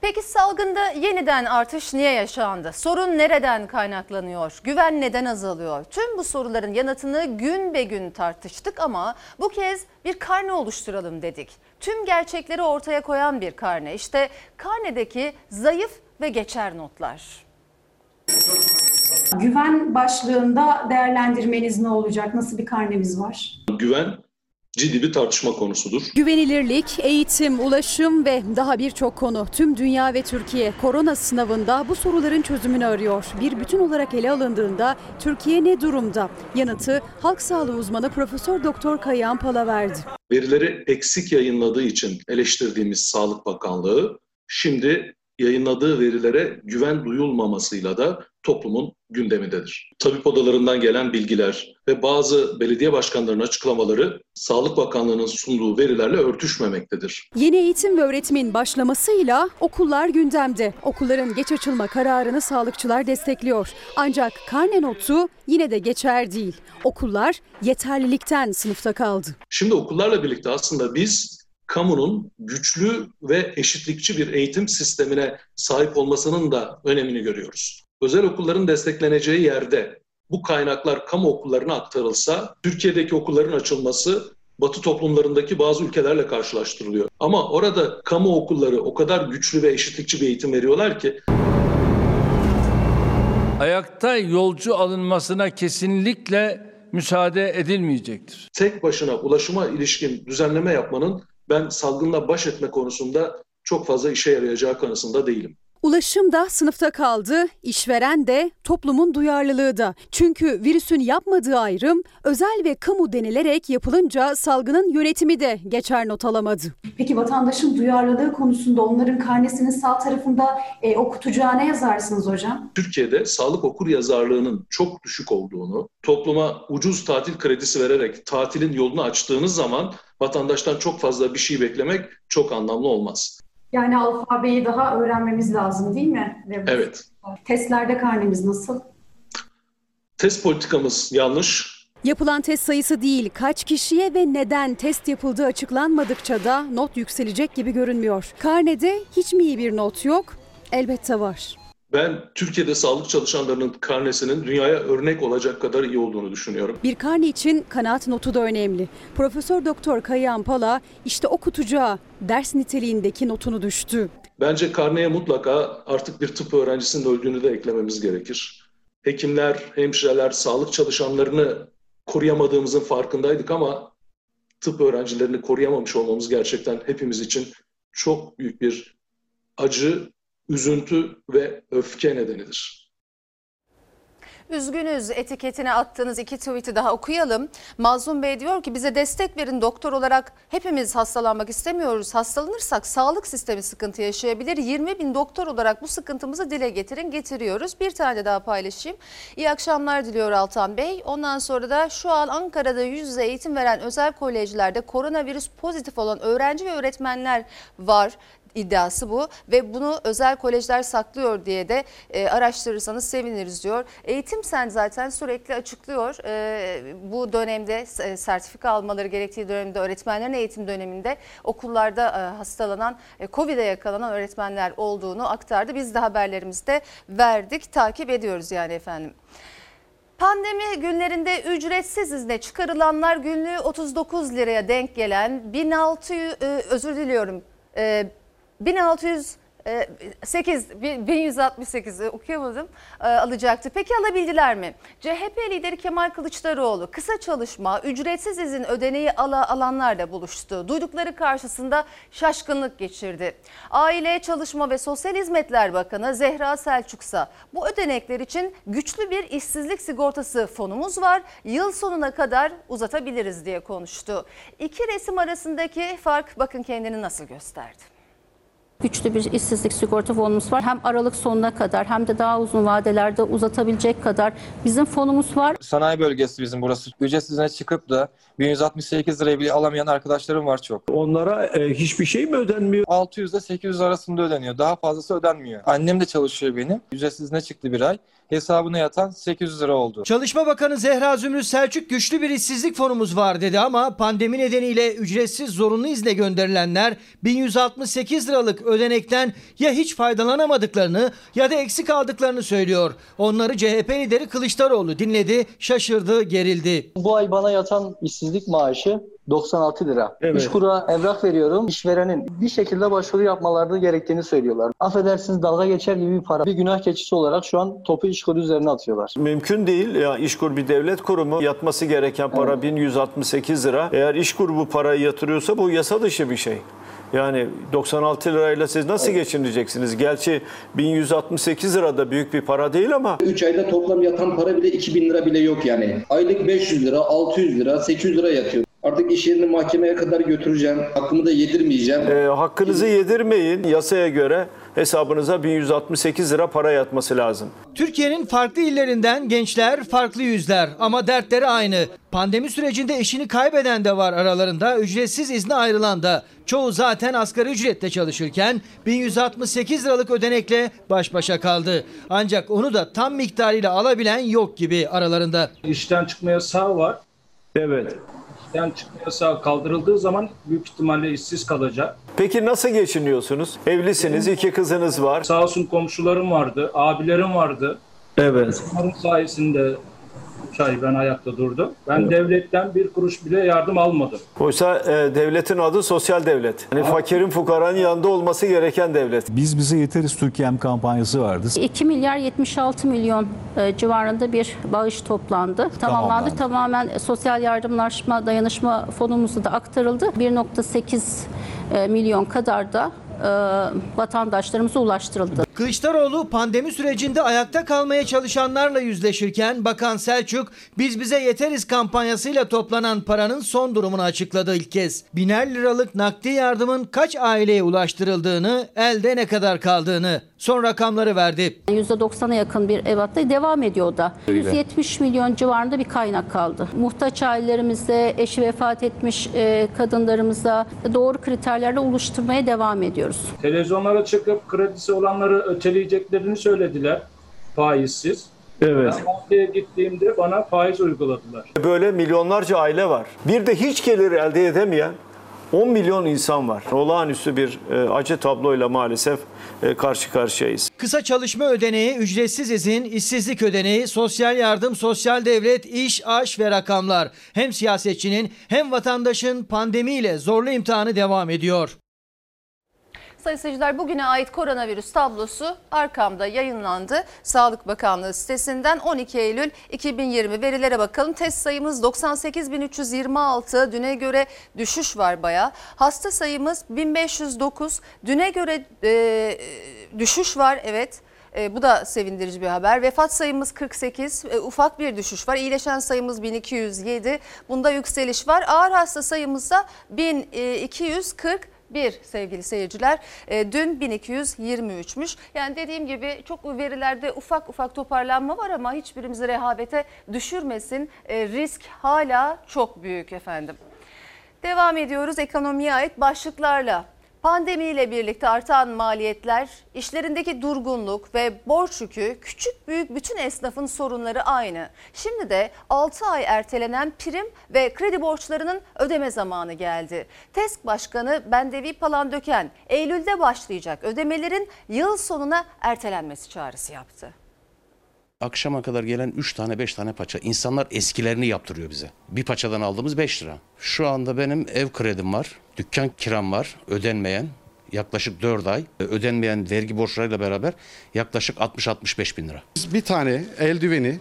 Peki salgında yeniden artış niye yaşandı? Sorun nereden kaynaklanıyor? Güven neden azalıyor? Tüm bu soruların yanıtını gün be gün tartıştık ama bu kez bir karne oluşturalım dedik. Tüm gerçekleri ortaya koyan bir karne. İşte karnedeki zayıf ve geçer notlar. Güven başlığında değerlendirmeniz ne olacak? Nasıl bir karnemiz var? Güven ciddi bir tartışma konusudur. Güvenilirlik, eğitim, ulaşım ve daha birçok konu. Tüm dünya ve Türkiye korona sınavında bu soruların çözümünü arıyor. Bir bütün olarak ele alındığında Türkiye ne durumda? Yanıtı halk sağlığı uzmanı Profesör Doktor Kayahan Pala verdi. Verileri eksik yayınladığı için eleştirdiğimiz Sağlık Bakanlığı şimdi yayınladığı verilere güven duyulmamasıyla da toplumun gündemindedir. Tabip odalarından gelen bilgiler ve bazı belediye başkanlarının açıklamaları Sağlık Bakanlığı'nın sunduğu verilerle örtüşmemektedir. Yeni eğitim ve öğretimin başlamasıyla okullar gündemde. Okulların geç açılma kararını sağlıkçılar destekliyor. Ancak karne notu yine de geçer değil. Okullar yeterlilikten sınıfta kaldı. Şimdi okullarla birlikte aslında biz kamunun güçlü ve eşitlikçi bir eğitim sistemine sahip olmasının da önemini görüyoruz. Özel okulların destekleneceği yerde bu kaynaklar kamu okullarına aktarılsa Türkiye'deki okulların açılması Batı toplumlarındaki bazı ülkelerle karşılaştırılıyor. Ama orada kamu okulları o kadar güçlü ve eşitlikçi bir eğitim veriyorlar ki Ayakta yolcu alınmasına kesinlikle müsaade edilmeyecektir. tek başına ulaşıma ilişkin düzenleme yapmanın ben salgınla baş etme konusunda çok fazla işe yarayacağı kanısında değilim. Ulaşım da sınıfta kaldı, işveren de, toplumun duyarlılığı da. Çünkü virüsün yapmadığı ayrım özel ve kamu denilerek yapılınca salgının yönetimi de geçer not alamadı. Peki vatandaşın duyarlılığı konusunda onların karnesinin sağ tarafında e, okutacağı ne yazarsınız hocam? Türkiye'de sağlık okur yazarlığının çok düşük olduğunu, topluma ucuz tatil kredisi vererek tatilin yolunu açtığınız zaman vatandaştan çok fazla bir şey beklemek çok anlamlı olmaz. Yani alfabeyi daha öğrenmemiz lazım değil mi? Evet, Testlerde karnemiz nasıl? test politikamız yanlış, Yapılan test sayısı değil, kaç kişiye ve neden test yapıldığı açıklanmadıkça da not yükselecek gibi görünmüyor. Karnede hiç mi iyi bir not yok? Elbette var. Ben Türkiye'de sağlık çalışanlarının karnesinin dünyaya örnek olacak kadar iyi olduğunu düşünüyorum. Bir karne için kanaat notu da önemli. Profesör Doktor Kayahan Pala işte okutacağı ders niteliğindeki notunu düştü. Bence karneye mutlaka artık bir tıp öğrencisinin öldüğünü de eklememiz gerekir. Hekimler, hemşireler, sağlık çalışanlarını koruyamadığımızın farkındaydık ama tıp öğrencilerini koruyamamış olmamız gerçekten hepimiz için çok büyük bir acı, üzüntü ve öfke nedenidir. Üzgünüz etiketine attığınız iki tweet'i daha okuyalım. Mazlum Bey diyor ki bize destek verin doktor olarak hepimiz hastalanmak istemiyoruz. Hastalanırsak sağlık sistemi sıkıntı yaşayabilir. 20 bin doktor olarak bu sıkıntımızı dile getirin getiriyoruz. Bir tane daha paylaşayım. İyi akşamlar diliyor Altan Bey. Ondan sonra da şu an Ankara'da yüz yüze eğitim veren özel kolejlerde koronavirüs pozitif olan öğrenci ve öğretmenler var. İddiası bu ve bunu özel kolejler saklıyor diye de e, araştırırsanız seviniriz diyor. Eğitim Sen zaten sürekli açıklıyor. E, bu dönemde e, sertifika almaları gerektiği dönemde öğretmenlerin eğitim döneminde okullarda e, hastalanan, e, Covid'e yakalanan öğretmenler olduğunu aktardı. Biz de haberlerimizde verdik, takip ediyoruz yani efendim. Pandemi günlerinde ücretsiz izne çıkarılanlar günlüğü 39 liraya denk gelen 1600 e, özür diliyorum e, 1600 e, 8 1168 e, okuyamadım e, alacaktı. Peki alabildiler mi? CHP lideri Kemal Kılıçdaroğlu kısa çalışma ücretsiz izin ödeneği ala, alanlarla buluştu. Duydukları karşısında şaşkınlık geçirdi. Aile, Çalışma ve Sosyal Hizmetler Bakanı Zehra Selçuksa bu ödenekler için güçlü bir işsizlik sigortası fonumuz var. Yıl sonuna kadar uzatabiliriz diye konuştu. İki resim arasındaki fark bakın kendini nasıl gösterdi. Güçlü bir işsizlik sigorta fonumuz var. Hem Aralık sonuna kadar hem de daha uzun vadelerde uzatabilecek kadar bizim fonumuz var. Sanayi bölgesi bizim burası. Ücretsizine çıkıp da 1168 liraya bile alamayan arkadaşlarım var çok. Onlara e, hiçbir şey mi ödenmiyor? 600 ile 800 arasında ödeniyor. Daha fazlası ödenmiyor. Annem de çalışıyor benim. Ücretsizine çıktı bir ay. Hesabına yatan 800 lira oldu. Çalışma Bakanı Zehra Zümrüt Selçuk güçlü bir işsizlik fonumuz var dedi ama pandemi nedeniyle ücretsiz zorunlu izne gönderilenler 1168 liralık ödenekten ya hiç faydalanamadıklarını ya da eksik aldıklarını söylüyor. Onları CHP lideri Kılıçdaroğlu dinledi, şaşırdı, gerildi. Bu ay bana yatan işsizlik maaşı 96 lira. Evet. İşkur'a evrak veriyorum. İşverenin bir şekilde başvuru yapmaları gerektiğini söylüyorlar. Affedersiniz dalga geçer gibi bir para. Bir günah keçisi olarak şu an topu İşkur üzerine atıyorlar. Mümkün değil. Ya İşkur bir devlet kurumu. Yatması gereken para 1168 lira. Eğer İşkur bu parayı yatırıyorsa bu yasa dışı bir şey. Yani 96 lirayla siz nasıl geçineceksiniz? Gerçi 1168 lira da büyük bir para değil ama 3 ayda toplam yatan para bile 2000 lira bile yok yani. Aylık 500 lira, 600 lira, 800 lira yatıyor. Artık iş yerini mahkemeye kadar götüreceğim. Hakkımı da yedirmeyeceğim. e, hakkınızı yedirmeyin. Yasaya göre hesabınıza 1168 lira para yatması lazım. Türkiye'nin farklı illerinden gençler, farklı yüzler ama dertleri aynı. Pandemi sürecinde eşini kaybeden de var aralarında, ücretsiz izne ayrılan da. Çoğu zaten asgari ücretle çalışırken 1168 liralık ödenekle baş başa kaldı. Ancak onu da tam miktarıyla alabilen yok gibi aralarında. İşten çıkma yasağı var. Evet. İşten çıkma yasağı kaldırıldığı zaman büyük ihtimalle işsiz kalacak. Peki nasıl geçiniyorsunuz? Evlisiniz, iki kızınız var. Sağ olsun komşularım vardı, abilerim vardı. Evet. Onların sayesinde 3 ay ben ayakta durdum. Ben devletten bir kuruş bile yardım almadım. Oysa e, devletin adı sosyal devlet. Yani fakirin fukaranın yanında olması gereken devlet. Biz bize yeteriz Türkiye'm kampanyası vardı. 2 milyar 76 milyon e, civarında bir bağış toplandı. Tamamlandı. Tamamen sosyal yardımlaşma dayanışma fonumuza da aktarıldı. 1.8 e, milyon kadar da e, vatandaşlarımıza ulaştırıldı. Kılıçdaroğlu pandemi sürecinde ayakta kalmaya çalışanlarla yüzleşirken Bakan Selçuk biz bize yeteriz kampanyasıyla toplanan paranın son durumunu açıkladı ilk kez. Biner liralık nakdi yardımın kaç aileye ulaştırıldığını, elde ne kadar kaldığını son rakamları verdi. %90'a yakın bir evatta devam ediyor o da. Öyle. 170 milyon civarında bir kaynak kaldı. Muhtaç ailelerimize, eşi vefat etmiş e, kadınlarımıza doğru kriterlerle oluşturmaya devam ediyoruz. Televizyonlara çıkıp kredisi olanları öteleyeceklerini söylediler faizsiz. Evet. Ben bankaya gittiğimde bana faiz uyguladılar. Böyle milyonlarca aile var. Bir de hiç gelir elde edemeyen 10 milyon insan var. Olağanüstü bir e, acı tabloyla maalesef e, karşı karşıyayız. Kısa çalışma ödeneği, ücretsiz izin, işsizlik ödeneği, sosyal yardım, sosyal devlet, iş, aş ve rakamlar. Hem siyasetçinin hem vatandaşın pandemiyle zorlu imtihanı devam ediyor. Sayın seyirciler bugüne ait koronavirüs tablosu arkamda yayınlandı. Sağlık Bakanlığı sitesinden 12 Eylül 2020 verilere bakalım. Test sayımız 98.326. Düne göre düşüş var baya. Hasta sayımız 1509. Düne göre e, düşüş var evet. E, bu da sevindirici bir haber. Vefat sayımız 48, e, ufak bir düşüş var. İyileşen sayımız 1207, bunda yükseliş var. Ağır hasta sayımızda 1240 bir sevgili seyirciler. E, dün 1223'müş. Yani dediğim gibi çok verilerde ufak ufak toparlanma var ama hiçbirimizi rehavete düşürmesin. E, risk hala çok büyük efendim. Devam ediyoruz ekonomiye ait başlıklarla. Pandemiyle birlikte artan maliyetler, işlerindeki durgunluk ve borç yükü küçük büyük bütün esnafın sorunları aynı. Şimdi de 6 ay ertelenen prim ve kredi borçlarının ödeme zamanı geldi. TESK Başkanı Bendevi Palandöken Eylül'de başlayacak ödemelerin yıl sonuna ertelenmesi çağrısı yaptı. Akşama kadar gelen 3 tane 5 tane paça. İnsanlar eskilerini yaptırıyor bize. Bir paçadan aldığımız 5 lira. Şu anda benim ev kredim var. Dükkan kiram var. Ödenmeyen. Yaklaşık 4 ay. Ödenmeyen vergi borçlarıyla beraber yaklaşık 60-65 bin lira. Biz bir tane eldiveni e,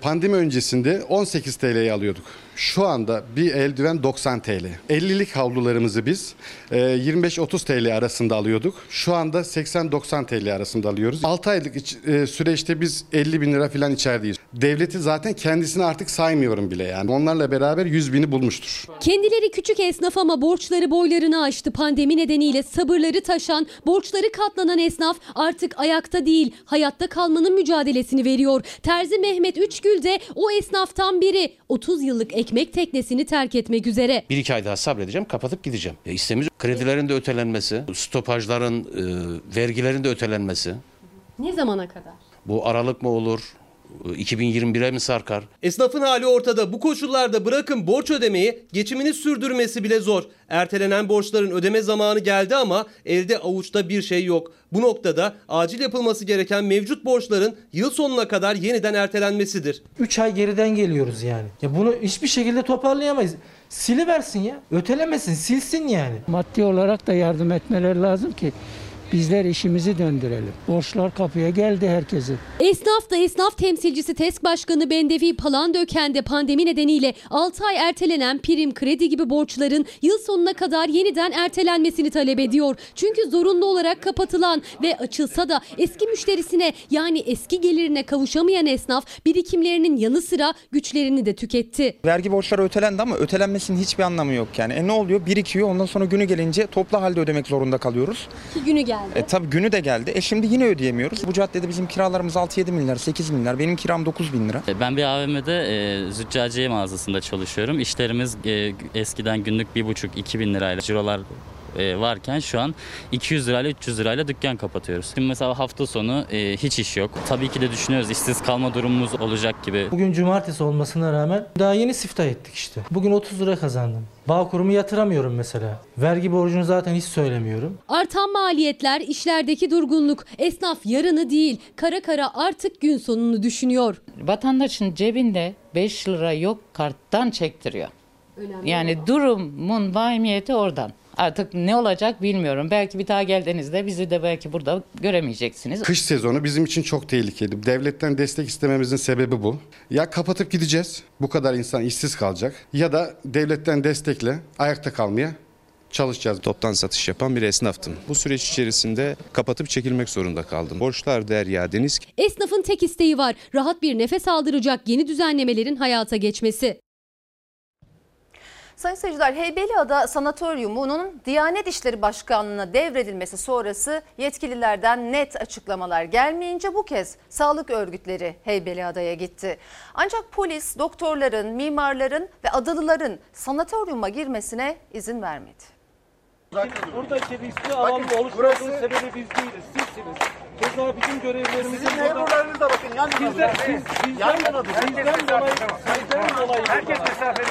pandemi öncesinde 18 TL'ye alıyorduk. Şu anda bir eldiven 90 TL. 50'lik havlularımızı biz e, 25-30 TL arasında alıyorduk. Şu anda 80-90 TL arasında alıyoruz. 6 aylık e, süreçte biz 50 bin lira falan içerideyiz. Devleti zaten kendisini artık saymıyorum bile yani. Onlarla beraber 100 bini bulmuştur. Kendileri küçük esnaf ama borçları boylarını aştı. Pandemi nedeniyle sabırları taşan, borçları katlanan esnaf artık ayakta değil, hayatta kalmanın mücadelesini veriyor. Terzi Mehmet Üçgül de o esnaftan biri. 30 yıllık ekmek teknesini terk etmek üzere. Bir iki ay daha sabredeceğim, kapatıp gideceğim. Ya istemiz kredilerin de ötelenmesi, stopajların, e, vergilerin de ötelenmesi. Ne zamana kadar? Bu Aralık mı olur, 2021'e mi sarkar? Esnafın hali ortada. Bu koşullarda bırakın borç ödemeyi, geçimini sürdürmesi bile zor. Ertelenen borçların ödeme zamanı geldi ama elde avuçta bir şey yok. Bu noktada acil yapılması gereken mevcut borçların yıl sonuna kadar yeniden ertelenmesidir. 3 ay geriden geliyoruz yani. Ya bunu hiçbir şekilde toparlayamayız. Siliversin ya. Ötelemesin, silsin yani. Maddi olarak da yardım etmeleri lazım ki bizler işimizi döndürelim. Borçlar kapıya geldi herkesin. Esnaf da esnaf temsilcisi TESK Başkanı Bendevi Palandöken de pandemi nedeniyle 6 ay ertelenen prim, kredi gibi borçların yıl sonuna kadar yeniden ertelenmesini talep ediyor. Çünkü zorunlu olarak kapatılan ve açılsa da eski müşterisine yani eski gelirine kavuşamayan esnaf birikimlerinin yanı sıra güçlerini de tüketti. Vergi borçları ötelendi ama ötelenmesinin hiçbir anlamı yok yani. E ne oluyor? Birikiyor ondan sonra günü gelince toplu halde ödemek zorunda kalıyoruz. Ki günü geldi. E tabi günü de geldi. E şimdi yine ödeyemiyoruz. Bu caddede bizim kiralarımız 6-7 milyar, 8 milyar. Benim kiram 9 bin lira. Ben bir AVM'de e, züccaciye mağazasında çalışıyorum. İşlerimiz e, eskiden günlük 1,5-2 bin lirayla cirolar e, varken şu an 200 lirayla 300 lirayla dükkan kapatıyoruz. Şimdi mesela hafta sonu e, hiç iş yok. Tabii ki de düşünüyoruz işsiz kalma durumumuz olacak gibi. Bugün cumartesi olmasına rağmen daha yeni siftah ettik işte. Bugün 30 lira kazandım. Bağkurumu yatıramıyorum mesela. Vergi borcunu zaten hiç söylemiyorum. Artan maliyetler, işlerdeki durgunluk, esnaf yarını değil, kara kara artık gün sonunu düşünüyor. Vatandaşın cebinde 5 lira yok karttan çektiriyor. Yani durumun vahimiyeti oradan. Artık ne olacak bilmiyorum. Belki bir daha geldiğinizde bizi de belki burada göremeyeceksiniz. Kış sezonu bizim için çok tehlikeli. Devletten destek istememizin sebebi bu. Ya kapatıp gideceğiz. Bu kadar insan işsiz kalacak. Ya da devletten destekle ayakta kalmaya çalışacağız. Toptan satış yapan bir esnaftım. Bu süreç içerisinde kapatıp çekilmek zorunda kaldım. Borçlar derya deniz. Esnafın tek isteği var. Rahat bir nefes aldıracak yeni düzenlemelerin hayata geçmesi. Sayın seyirciler Heybeliada Sanatoryumu'nun Diyanet İşleri Başkanlığı'na devredilmesi sonrası yetkililerden net açıklamalar gelmeyince bu kez sağlık örgütleri Heybeliada'ya gitti. Ancak polis doktorların, mimarların ve adalıların sanatoryuma girmesine izin vermedi. Buradaki riskli alan oluşturduğun sebebi biz değiliz. Sizsiniz. Keza bizim görevlerimiz... Sizin memurlarınız da bakın yan yana. Bizden, biz, bizden, bizden dolayı, sizden dolayı... Herkes mesafe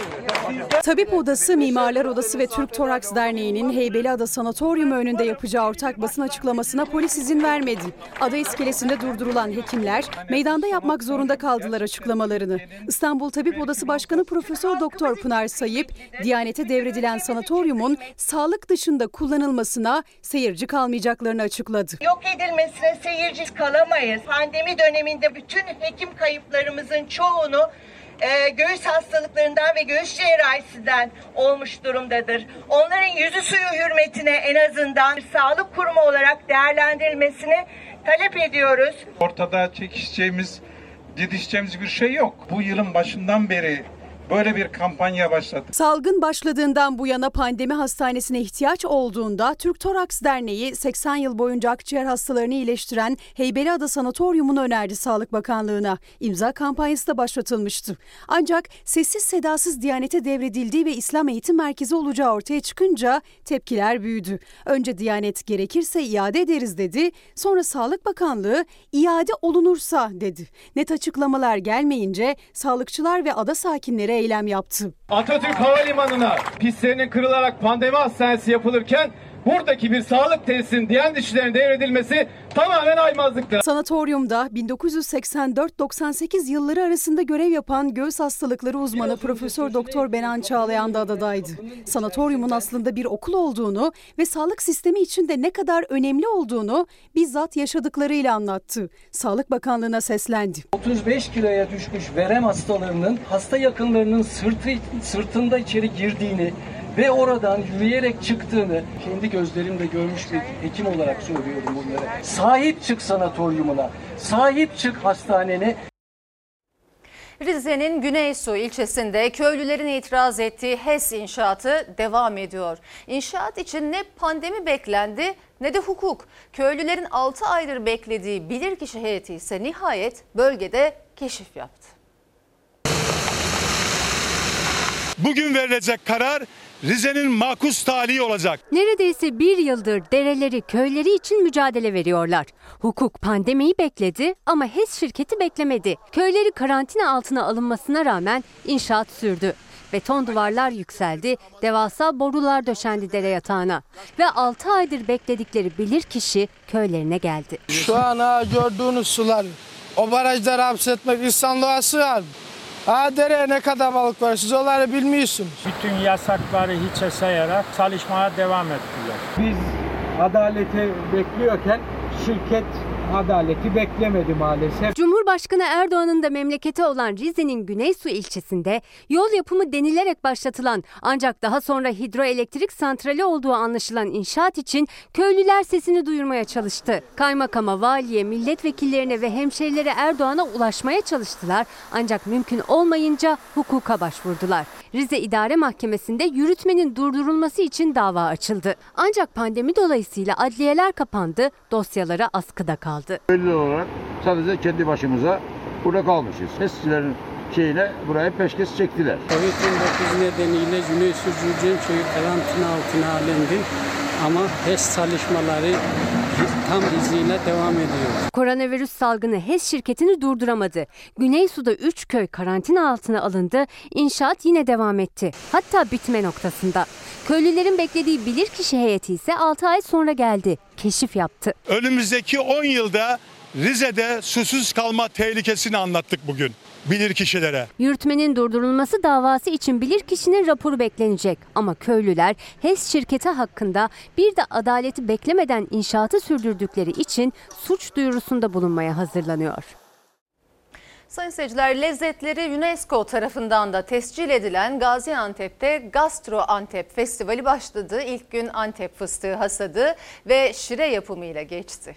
Tabip Odası, Mimarlar Odası ve Türk Toraks Derneği'nin Heybeliada Sanatoryumu önünde yapacağı ortak basın açıklamasına polis izin vermedi. Ada iskelesinde durdurulan hekimler meydanda yapmak zorunda kaldılar açıklamalarını. İstanbul Tabip Odası Başkanı Profesör Doktor Pınar Sayıp, Diyanete devredilen sanatoryumun sağlık dışında kullanılmasına seyirci kalmayacaklarını açıkladı. Yok edilmesine seyirci kalamayız. Pandemi döneminde bütün hekim kayıplarımızın çoğunu e, göğüs hastalıklarından ve göğüs cerrahisinden olmuş durumdadır. Onların yüzü suyu hürmetine en azından bir sağlık kurumu olarak değerlendirilmesini talep ediyoruz. Ortada çekişeceğimiz, didişeceğimiz bir şey yok. Bu yılın başından beri böyle bir kampanya başladı. Salgın başladığından bu yana pandemi hastanesine ihtiyaç olduğunda Türk Toraks Derneği 80 yıl boyunca akciğer hastalarını iyileştiren Heybeliada Sanatoryumu'nu önerdi Sağlık Bakanlığı'na. İmza kampanyası da başlatılmıştı. Ancak sessiz sedasız Diyanet'e devredildiği ve İslam Eğitim Merkezi olacağı ortaya çıkınca tepkiler büyüdü. Önce Diyanet gerekirse iade ederiz dedi. Sonra Sağlık Bakanlığı iade olunursa dedi. Net açıklamalar gelmeyince sağlıkçılar ve ada sakinleri eylem yaptı. Atatürk Havalimanı'na pistlerinin kırılarak pandemi hastanesi yapılırken buradaki bir sağlık tesisinin Diyanet İşleri'ne devredilmesi tamamen aymazlıktır. Sanatoryumda 1984-98 yılları arasında görev yapan göğüs hastalıkları uzmanı Profesör Doktor Benan Çağlayan da adadaydı. Sanatoryumun aslında bir okul olduğunu ve sağlık sistemi için de ne kadar önemli olduğunu bizzat yaşadıklarıyla anlattı. Sağlık Bakanlığı'na seslendi. 35 kiloya düşmüş verem hastalarının hasta yakınlarının sırtı, sırtında içeri girdiğini ve oradan yürüyerek çıktığını kendi gözlerimle görmüş bir hekim olarak söylüyorum bunları. Sahip çık sanatoryumuna, sahip çık hastanene. Rize'nin Güneysu ilçesinde köylülerin itiraz ettiği HES inşaatı devam ediyor. İnşaat için ne pandemi beklendi ne de hukuk. Köylülerin 6 aydır beklediği bilirkişi heyeti ise nihayet bölgede keşif yaptı. Bugün verilecek karar Rize'nin makus talihi olacak. Neredeyse bir yıldır dereleri, köyleri için mücadele veriyorlar. Hukuk pandemiyi bekledi ama HES şirketi beklemedi. Köyleri karantina altına alınmasına rağmen inşaat sürdü. Beton duvarlar yükseldi, devasa borular döşendi dere yatağına. Ve 6 aydır bekledikleri bilirkişi köylerine geldi. Şu an ha gördüğünüz sular o barajları hapsetmek insanlığa sığar. Ha dereye ne kadar balık var siz onları bilmiyorsunuz. Bütün yasakları hiçe sayarak çalışmaya devam ettiler. Biz adaleti bekliyorken şirket adaleti beklemedi maalesef. Cumhurbaşkanı Erdoğan'ın da memleketi olan Rize'nin Güneysu ilçesinde yol yapımı denilerek başlatılan ancak daha sonra hidroelektrik santrali olduğu anlaşılan inşaat için köylüler sesini duyurmaya çalıştı. Kaymakama, valiye, milletvekillerine ve hemşerilere Erdoğan'a ulaşmaya çalıştılar ancak mümkün olmayınca hukuka başvurdular. Rize İdare Mahkemesi'nde yürütmenin durdurulması için dava açıldı. Ancak pandemi dolayısıyla adliyeler kapandı, dosyalara askıda kaldı. Köylü olarak sadece kendi başımıza burada kalmışız. HES'çilerin şeyine buraya peşkeş çektiler. Covid-19 nedeniyle Güneysu Cürcenköy'ü karantina altına alındı ama HES çalışmaları tam hızıyla devam ediyor. Koronavirüs salgını HES şirketini durduramadı. Güneysu'da 3 köy karantina altına alındı. İnşaat yine devam etti. Hatta bitme noktasında. Köylülerin beklediği bilirkişi heyeti ise 6 ay sonra geldi. Keşif yaptı. Önümüzdeki 10 yılda Rize'de susuz kalma tehlikesini anlattık bugün bilir kişilere. Yürütmenin durdurulması davası için bilirkişinin raporu beklenecek. Ama köylüler HES şirketi hakkında bir de adaleti beklemeden inşaatı sürdürdükleri için suç duyurusunda bulunmaya hazırlanıyor. Sayın seyirciler lezzetleri UNESCO tarafından da tescil edilen Gaziantep'te Gastro Antep Festivali başladı. İlk gün Antep fıstığı hasadı ve şire yapımıyla geçti.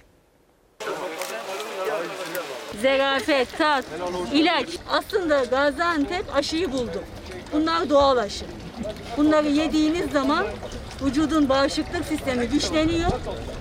Zerafet, tat, ilaç. Aslında Gaziantep aşıyı buldu. Bunlar doğal aşı. Bunları yediğiniz zaman vücudun bağışıklık sistemi güçleniyor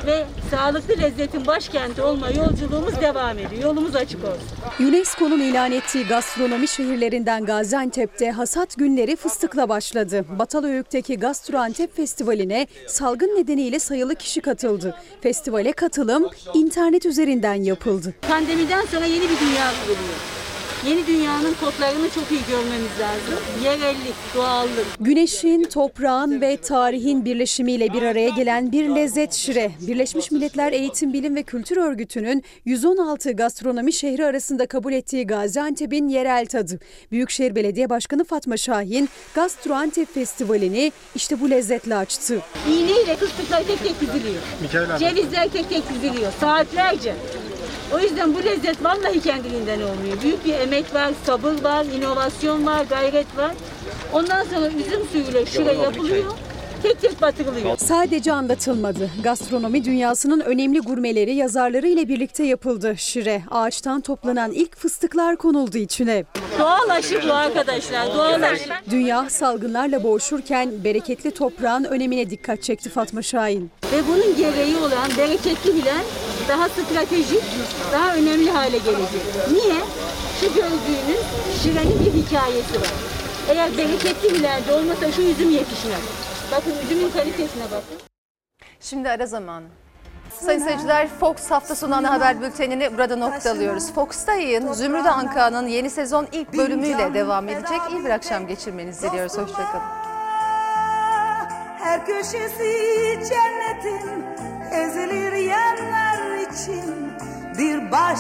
ve sağlıklı lezzetin başkenti olma yolculuğumuz devam ediyor. Yolumuz açık olsun. UNESCO'nun ilan ettiği gastronomi şehirlerinden Gaziantep'te hasat günleri fıstıkla başladı. Batalhöyük'teki Gastro Antep Festivali'ne salgın nedeniyle sayılı kişi katıldı. Festivale katılım internet üzerinden yapıldı. Pandemiden sonra yeni bir dünya kuruluyor. Yeni dünyanın kodlarını çok iyi görmemiz lazım. Yerellik, doğallık. Güneşin, toprağın ve tarihin birleşimiyle bir araya gelen bir lezzet şire. Birleşmiş Milletler Eğitim, Bilim ve Kültür Örgütü'nün 116 gastronomi şehri arasında kabul ettiği Gaziantep'in yerel tadı. Büyükşehir Belediye Başkanı Fatma Şahin, Gastro Antep Festivali'ni işte bu lezzetle açtı. İğneyle fıstıklar tek tek diziliyor. Cevizler tek tek diziliyor. Saatlerce. O yüzden bu lezzet vallahi kendiliğinden olmuyor. Büyük bir emek var, sabır var, inovasyon var, gayret var. Ondan sonra üzüm suyuyla şuraya yapılıyor. tek tek batırılıyor. Sadece anlatılmadı. Gastronomi dünyasının önemli gurmeleri yazarları ile birlikte yapıldı. Şire, ağaçtan toplanan ilk fıstıklar konuldu içine. Doğal aşı bu arkadaşlar, doğal aşı. Dünya salgınlarla boğuşurken bereketli toprağın önemine dikkat çekti Fatma Şahin. Ve bunun gereği olan bereketli bilen daha stratejik, daha önemli hale gelecek. Niye? Şu gördüğünüz şirenin bir hikayesi var. Eğer bereketli bilence olmasa şu üzüm yetişmez. Bakın üzümün kalitesine bakın. Şimdi ara zamanı. Sayın seyirciler Fox hafta sonu ana haber bültenini burada noktalıyoruz. Fox'ta yayın Zümrüt Anka'nın yeni sezon ilk bölümüyle devam edecek. İyi bir akşam geçirmenizi diliyoruz. Hoşçakalın. Her köşesi cennetin ezilir yerler için bir baş